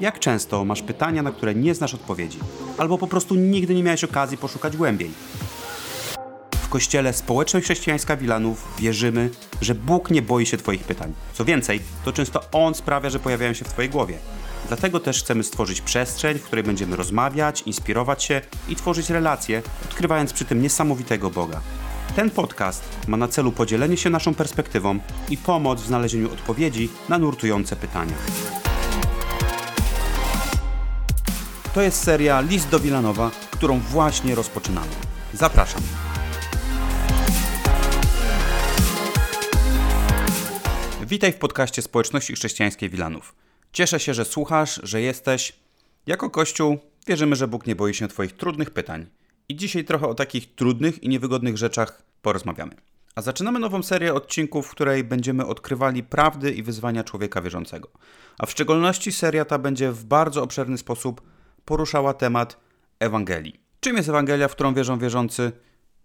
Jak często masz pytania, na które nie znasz odpowiedzi, albo po prostu nigdy nie miałeś okazji poszukać głębiej? W kościele Społeczność Chrześcijańska Wilanów wierzymy, że Bóg nie boi się Twoich pytań. Co więcej, to często On sprawia, że pojawiają się w Twojej głowie. Dlatego też chcemy stworzyć przestrzeń, w której będziemy rozmawiać, inspirować się i tworzyć relacje, odkrywając przy tym niesamowitego Boga. Ten podcast ma na celu podzielenie się naszą perspektywą i pomoc w znalezieniu odpowiedzi na nurtujące pytania. To jest seria List do Wilanowa, którą właśnie rozpoczynamy. Zapraszam. Witaj w podcaście Społeczności Chrześcijańskiej Wilanów. Cieszę się, że słuchasz, że jesteś. Jako Kościół wierzymy, że Bóg nie boi się Twoich trudnych pytań. I dzisiaj trochę o takich trudnych i niewygodnych rzeczach porozmawiamy. A zaczynamy nową serię odcinków, w której będziemy odkrywali prawdy i wyzwania człowieka wierzącego. A w szczególności seria ta będzie w bardzo obszerny sposób poruszała temat Ewangelii. Czym jest Ewangelia, w którą wierzą wierzący?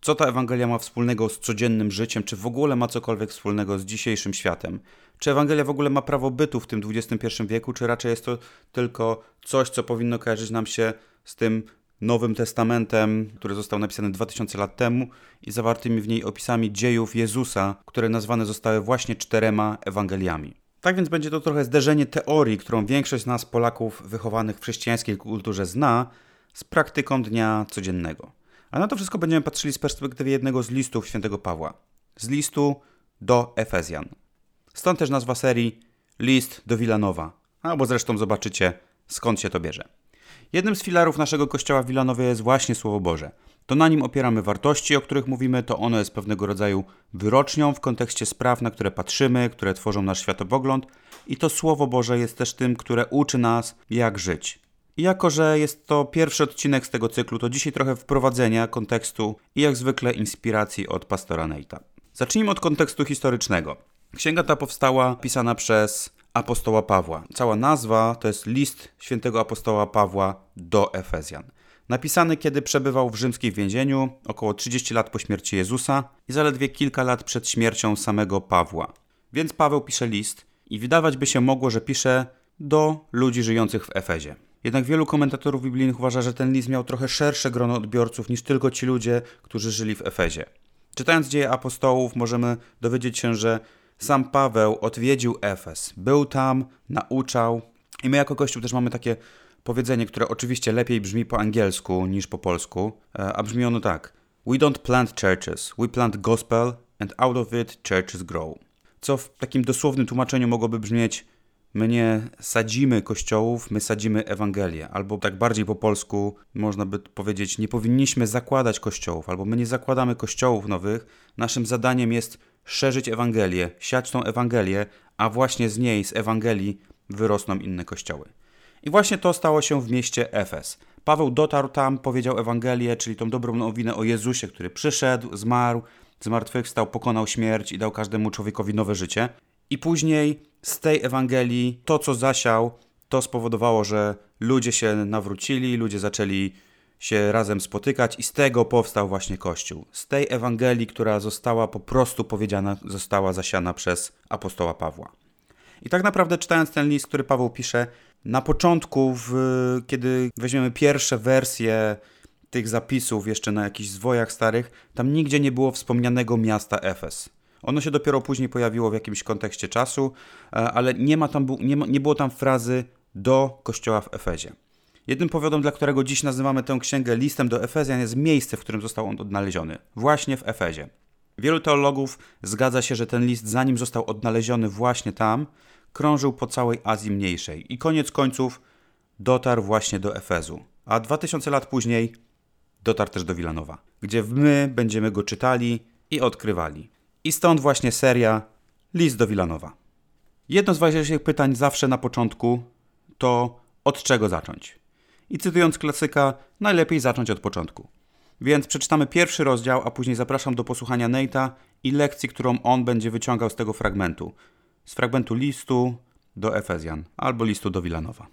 Co ta Ewangelia ma wspólnego z codziennym życiem? Czy w ogóle ma cokolwiek wspólnego z dzisiejszym światem? Czy Ewangelia w ogóle ma prawo bytu w tym XXI wieku, czy raczej jest to tylko coś, co powinno kojarzyć nam się z tym Nowym Testamentem, który został napisany 2000 lat temu i zawartymi w niej opisami dziejów Jezusa, które nazwane zostały właśnie czterema Ewangeliami. Tak więc będzie to trochę zderzenie teorii, którą większość z nas, Polaków wychowanych w chrześcijańskiej kulturze, zna, z praktyką dnia codziennego. A na to wszystko będziemy patrzyli z perspektywy jednego z listów świętego Pawła. Z listu do Efezjan. Stąd też nazwa serii List do Wilanowa. Albo zresztą zobaczycie, skąd się to bierze. Jednym z filarów naszego kościoła w Wilanowie jest właśnie Słowo Boże. To na nim opieramy wartości, o których mówimy, to ono jest pewnego rodzaju wyrocznią w kontekście spraw, na które patrzymy, które tworzą nasz światopogląd i to Słowo Boże jest też tym, które uczy nas, jak żyć. I jako, że jest to pierwszy odcinek z tego cyklu, to dzisiaj trochę wprowadzenia, kontekstu i jak zwykle inspiracji od pastora Neita. Zacznijmy od kontekstu historycznego. Księga ta powstała pisana przez apostoła Pawła. Cała nazwa to jest list świętego apostoła Pawła do Efezjan. Napisany, kiedy przebywał w rzymskim więzieniu, około 30 lat po śmierci Jezusa i zaledwie kilka lat przed śmiercią samego Pawła. Więc Paweł pisze list i wydawać by się mogło, że pisze do ludzi żyjących w Efezie. Jednak wielu komentatorów biblijnych uważa, że ten list miał trochę szersze grono odbiorców niż tylko ci ludzie, którzy żyli w Efezie. Czytając dzieje apostołów, możemy dowiedzieć się, że sam Paweł odwiedził Efes, był tam, nauczał. I my jako Kościół też mamy takie powiedzenie, które oczywiście lepiej brzmi po angielsku niż po polsku, e, a brzmi ono tak. We don't plant churches, we plant gospel and out of it churches grow. Co w takim dosłownym tłumaczeniu mogłoby brzmieć My nie sadzimy kościołów, my sadzimy Ewangelię. Albo tak bardziej po polsku można by powiedzieć, nie powinniśmy zakładać kościołów, albo my nie zakładamy kościołów nowych. Naszym zadaniem jest szerzyć Ewangelię, siać tą Ewangelię, a właśnie z niej, z Ewangelii, wyrosną inne kościoły. I właśnie to stało się w mieście Efes. Paweł dotarł tam, powiedział Ewangelię, czyli tą dobrą nowinę o Jezusie, który przyszedł, zmarł, zmartwychwstał, pokonał śmierć i dał każdemu człowiekowi nowe życie. I później z tej Ewangelii to, co zasiał, to spowodowało, że ludzie się nawrócili, ludzie zaczęli się razem spotykać i z tego powstał właśnie Kościół. Z tej Ewangelii, która została po prostu powiedziana, została zasiana przez apostoła Pawła. I tak naprawdę czytając ten list, który Paweł pisze, na początku, w, kiedy weźmiemy pierwsze wersje tych zapisów jeszcze na jakichś zwojach starych, tam nigdzie nie było wspomnianego miasta Efes. Ono się dopiero później pojawiło w jakimś kontekście czasu, e, ale nie, ma tam, nie, ma, nie było tam frazy do kościoła w Efezie. Jednym powodem, dla którego dziś nazywamy tę księgę listem do Efezjan, jest miejsce, w którym został on odnaleziony właśnie w Efezie. Wielu teologów zgadza się, że ten list, zanim został odnaleziony właśnie tam, krążył po całej Azji Mniejszej i koniec końców dotarł właśnie do Efezu. A 2000 lat później dotarł też do Wilanowa, gdzie my będziemy go czytali i odkrywali. I stąd właśnie seria List do Wilanowa. Jedno z ważniejszych pytań zawsze na początku to od czego zacząć? I cytując klasyka, najlepiej zacząć od początku. Więc przeczytamy pierwszy rozdział, a później zapraszam do posłuchania Neita i lekcji, którą on będzie wyciągał z tego fragmentu. Z fragmentu listu do Efezjan albo listu do Wilanowa.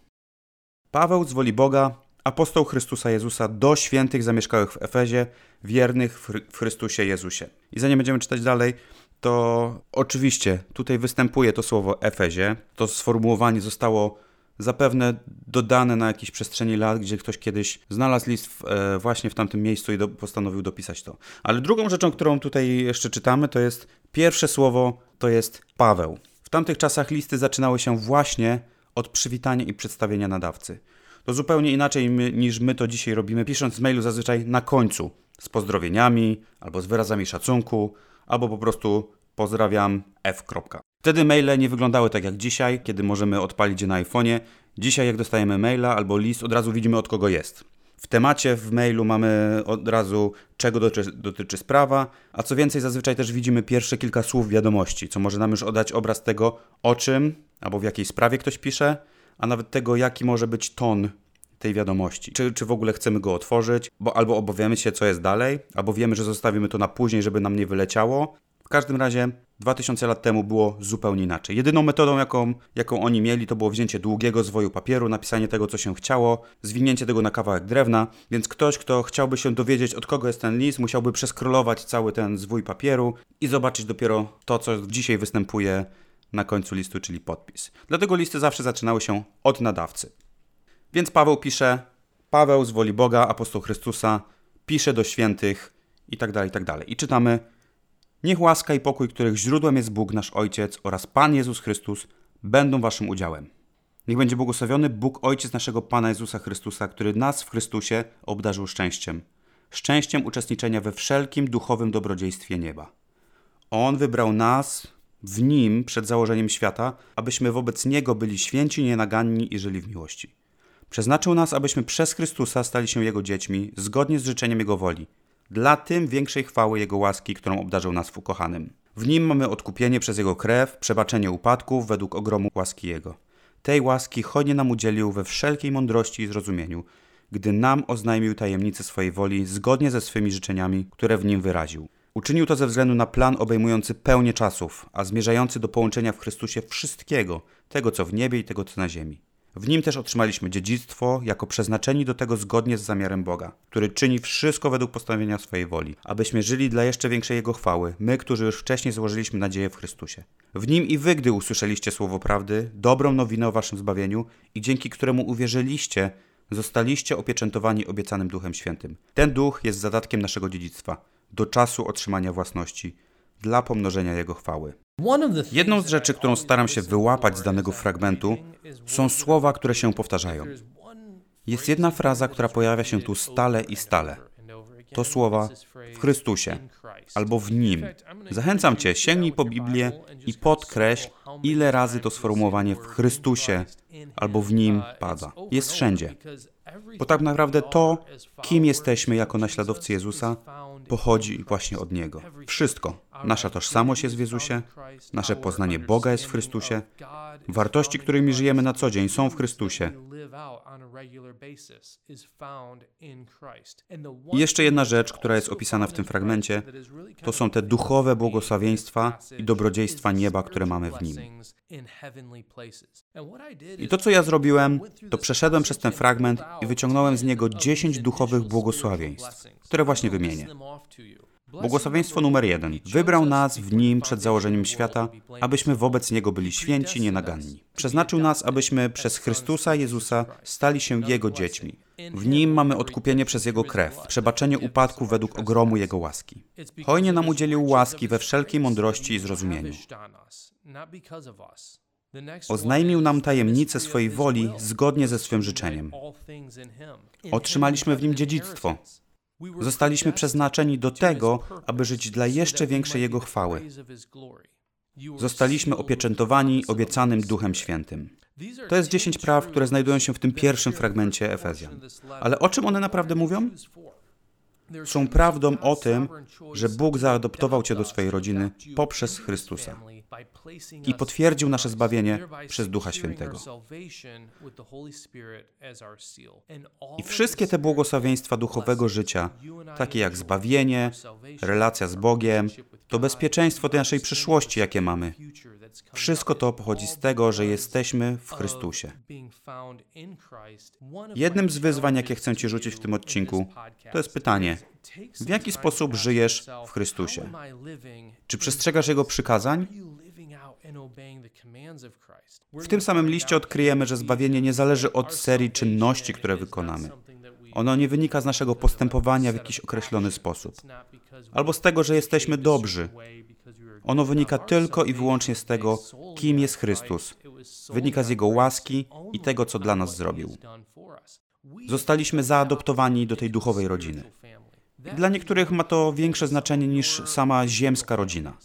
Paweł z woli Boga, apostoł Chrystusa Jezusa do świętych zamieszkałych w Efezie, wiernych w Chrystusie Jezusie. I zanim będziemy czytać dalej, to oczywiście tutaj występuje to słowo Efezie. To sformułowanie zostało zapewne dodane na jakiejś przestrzeni lat, gdzie ktoś kiedyś znalazł list e, właśnie w tamtym miejscu i postanowił dopisać to. Ale drugą rzeczą, którą tutaj jeszcze czytamy, to jest pierwsze słowo, to jest Paweł. W tamtych czasach listy zaczynały się właśnie od przywitania i przedstawienia nadawcy. To zupełnie inaczej my, niż my to dzisiaj robimy, pisząc z mailu zazwyczaj na końcu, z pozdrowieniami, albo z wyrazami szacunku, albo po prostu pozdrawiam F. Wtedy maile nie wyglądały tak jak dzisiaj, kiedy możemy odpalić je na iPhone'ie. Dzisiaj jak dostajemy maila albo list, od razu widzimy od kogo jest. W temacie w mailu mamy od razu czego dotyczy, dotyczy sprawa, a co więcej zazwyczaj też widzimy pierwsze kilka słów wiadomości, co może nam już oddać obraz tego o czym albo w jakiej sprawie ktoś pisze, a nawet tego jaki może być ton tej wiadomości. Czy, czy w ogóle chcemy go otworzyć, bo albo obawiamy się co jest dalej, albo wiemy, że zostawimy to na później, żeby nam nie wyleciało. W każdym razie 2000 lat temu było zupełnie inaczej. Jedyną metodą, jaką, jaką oni mieli, to było wzięcie długiego zwoju papieru, napisanie tego, co się chciało, zwinięcie tego na kawałek drewna, więc ktoś, kto chciałby się dowiedzieć, od kogo jest ten list, musiałby przeskrolować cały ten zwój papieru i zobaczyć dopiero to, co dzisiaj występuje na końcu listu, czyli podpis. Dlatego listy zawsze zaczynały się od nadawcy. Więc Paweł pisze, Paweł z woli Boga, apostoł Chrystusa, pisze do świętych i tak dalej, i tak dalej. I czytamy, Niech łaska i pokój, których źródłem jest Bóg nasz Ojciec oraz Pan Jezus Chrystus, będą waszym udziałem. Niech będzie błogosławiony Bóg Ojciec naszego Pana Jezusa Chrystusa, który nas w Chrystusie obdarzył szczęściem. Szczęściem uczestniczenia we wszelkim duchowym dobrodziejstwie nieba. On wybrał nas w Nim przed założeniem świata, abyśmy wobec Niego byli święci, nienaganni i żyli w miłości. Przeznaczył nas, abyśmy przez Chrystusa stali się Jego dziećmi, zgodnie z życzeniem Jego woli – dla tym większej chwały Jego łaski, którą obdarzył nas w ukochanym. W nim mamy odkupienie przez Jego krew, przebaczenie upadków według ogromu łaski Jego. Tej łaski hojnie nam udzielił we wszelkiej mądrości i zrozumieniu, gdy nam oznajmił tajemnicę swojej woli zgodnie ze swymi życzeniami, które w nim wyraził. Uczynił to ze względu na plan obejmujący pełnię czasów, a zmierzający do połączenia w Chrystusie wszystkiego, tego co w niebie i tego co na ziemi. W nim też otrzymaliśmy dziedzictwo, jako przeznaczeni do tego zgodnie z zamiarem Boga, który czyni wszystko według postanowienia swojej woli, abyśmy żyli dla jeszcze większej Jego chwały, my, którzy już wcześniej złożyliśmy nadzieję w Chrystusie. W nim i wy, gdy usłyszeliście słowo prawdy, dobrą nowinę o waszym zbawieniu i dzięki któremu uwierzyliście, zostaliście opieczętowani obiecanym Duchem Świętym. Ten Duch jest zadatkiem naszego dziedzictwa, do czasu otrzymania własności, dla pomnożenia Jego chwały. Jedną z rzeczy, którą staram się wyłapać z danego fragmentu, są słowa, które się powtarzają. Jest jedna fraza, która pojawia się tu stale i stale. To słowa w Chrystusie albo w Nim. Zachęcam Cię, sięgnij po Biblię i podkreśl, ile razy to sformułowanie w Chrystusie albo w Nim pada. Jest wszędzie. Bo tak naprawdę to, kim jesteśmy jako naśladowcy Jezusa, pochodzi właśnie od Niego. Wszystko. Nasza tożsamość jest w Jezusie, nasze poznanie Boga jest w Chrystusie, wartości, którymi żyjemy na co dzień są w Chrystusie. I jeszcze jedna rzecz, która jest opisana w tym fragmencie, to są te duchowe błogosławieństwa i dobrodziejstwa nieba, które mamy w Nim. I to, co ja zrobiłem, to przeszedłem przez ten fragment i wyciągnąłem z niego dziesięć duchowych błogosławieństw, które właśnie wymienię. Błogosławieństwo numer jeden. Wybrał nas w Nim przed założeniem świata, abyśmy wobec Niego byli święci, nienaganni. Przeznaczył nas, abyśmy przez Chrystusa Jezusa stali się Jego dziećmi. W Nim mamy odkupienie przez Jego krew, przebaczenie upadku według ogromu Jego łaski. Hojnie nam udzielił łaski we wszelkiej mądrości i zrozumieniu. Oznajmił nam tajemnicę swojej woli zgodnie ze swym życzeniem. Otrzymaliśmy w nim dziedzictwo, Zostaliśmy przeznaczeni do tego, aby żyć dla jeszcze większej Jego chwały. Zostaliśmy opieczętowani obiecanym Duchem Świętym. To jest dziesięć praw, które znajdują się w tym pierwszym fragmencie Efezjan. Ale o czym one naprawdę mówią? Są prawdą o tym, że Bóg zaadoptował Cię do swojej rodziny poprzez Chrystusa i potwierdził nasze zbawienie przez Ducha Świętego. I wszystkie te błogosławieństwa duchowego życia, takie jak zbawienie, relacja z Bogiem, to bezpieczeństwo tej naszej przyszłości, jakie mamy. Wszystko to pochodzi z tego, że jesteśmy w Chrystusie. Jednym z wyzwań, jakie chcę Ci rzucić w tym odcinku, to jest pytanie: w jaki sposób żyjesz w Chrystusie? Czy przestrzegasz Jego przykazań? W tym samym liście odkryjemy, że zbawienie nie zależy od serii czynności, które wykonamy. Ono nie wynika z naszego postępowania w jakiś określony sposób, albo z tego, że jesteśmy dobrzy. Ono wynika tylko i wyłącznie z tego, kim jest Chrystus. Wynika z Jego łaski i tego, co dla nas zrobił. Zostaliśmy zaadoptowani do tej duchowej rodziny. Dla niektórych ma to większe znaczenie niż sama ziemska rodzina.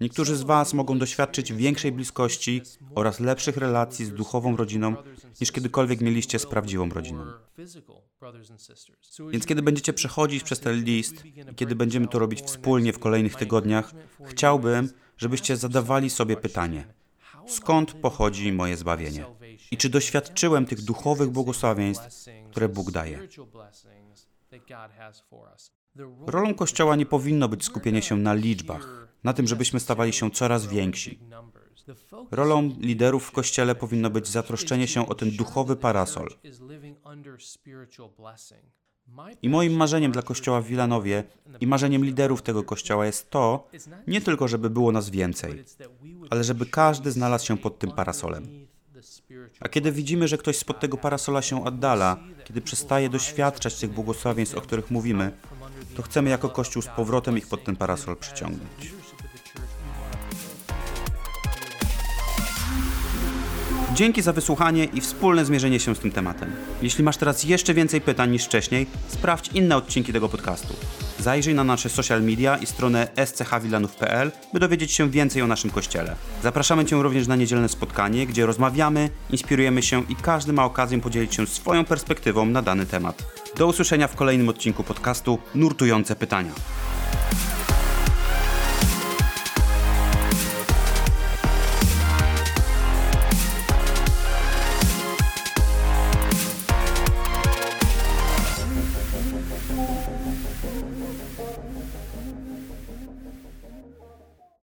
Niektórzy z Was mogą doświadczyć większej bliskości oraz lepszych relacji z duchową rodziną niż kiedykolwiek mieliście z prawdziwą rodziną. Więc kiedy będziecie przechodzić przez ten list i kiedy będziemy to robić wspólnie w kolejnych tygodniach, chciałbym, żebyście zadawali sobie pytanie: skąd pochodzi moje zbawienie? I czy doświadczyłem tych duchowych błogosławieństw, które Bóg daje? Rolą Kościoła nie powinno być skupienie się na liczbach, na tym, żebyśmy stawali się coraz więksi. Rolą liderów w Kościele powinno być zatroszczenie się o ten duchowy parasol. I moim marzeniem dla Kościoła w Wilanowie i marzeniem liderów tego Kościoła jest to, nie tylko, żeby było nas więcej, ale żeby każdy znalazł się pod tym parasolem. A kiedy widzimy, że ktoś spod tego parasola się oddala, kiedy przestaje doświadczać tych błogosławieństw, o których mówimy, to chcemy jako Kościół z powrotem ich pod ten parasol przyciągnąć. Dzięki za wysłuchanie i wspólne zmierzenie się z tym tematem. Jeśli masz teraz jeszcze więcej pytań niż wcześniej, sprawdź inne odcinki tego podcastu. Zajrzyj na nasze social media i stronę schwilanów.pl, by dowiedzieć się więcej o naszym kościele. Zapraszamy Cię również na niedzielne spotkanie, gdzie rozmawiamy, inspirujemy się i każdy ma okazję podzielić się swoją perspektywą na dany temat. Do usłyszenia w kolejnym odcinku podcastu Nurtujące Pytania.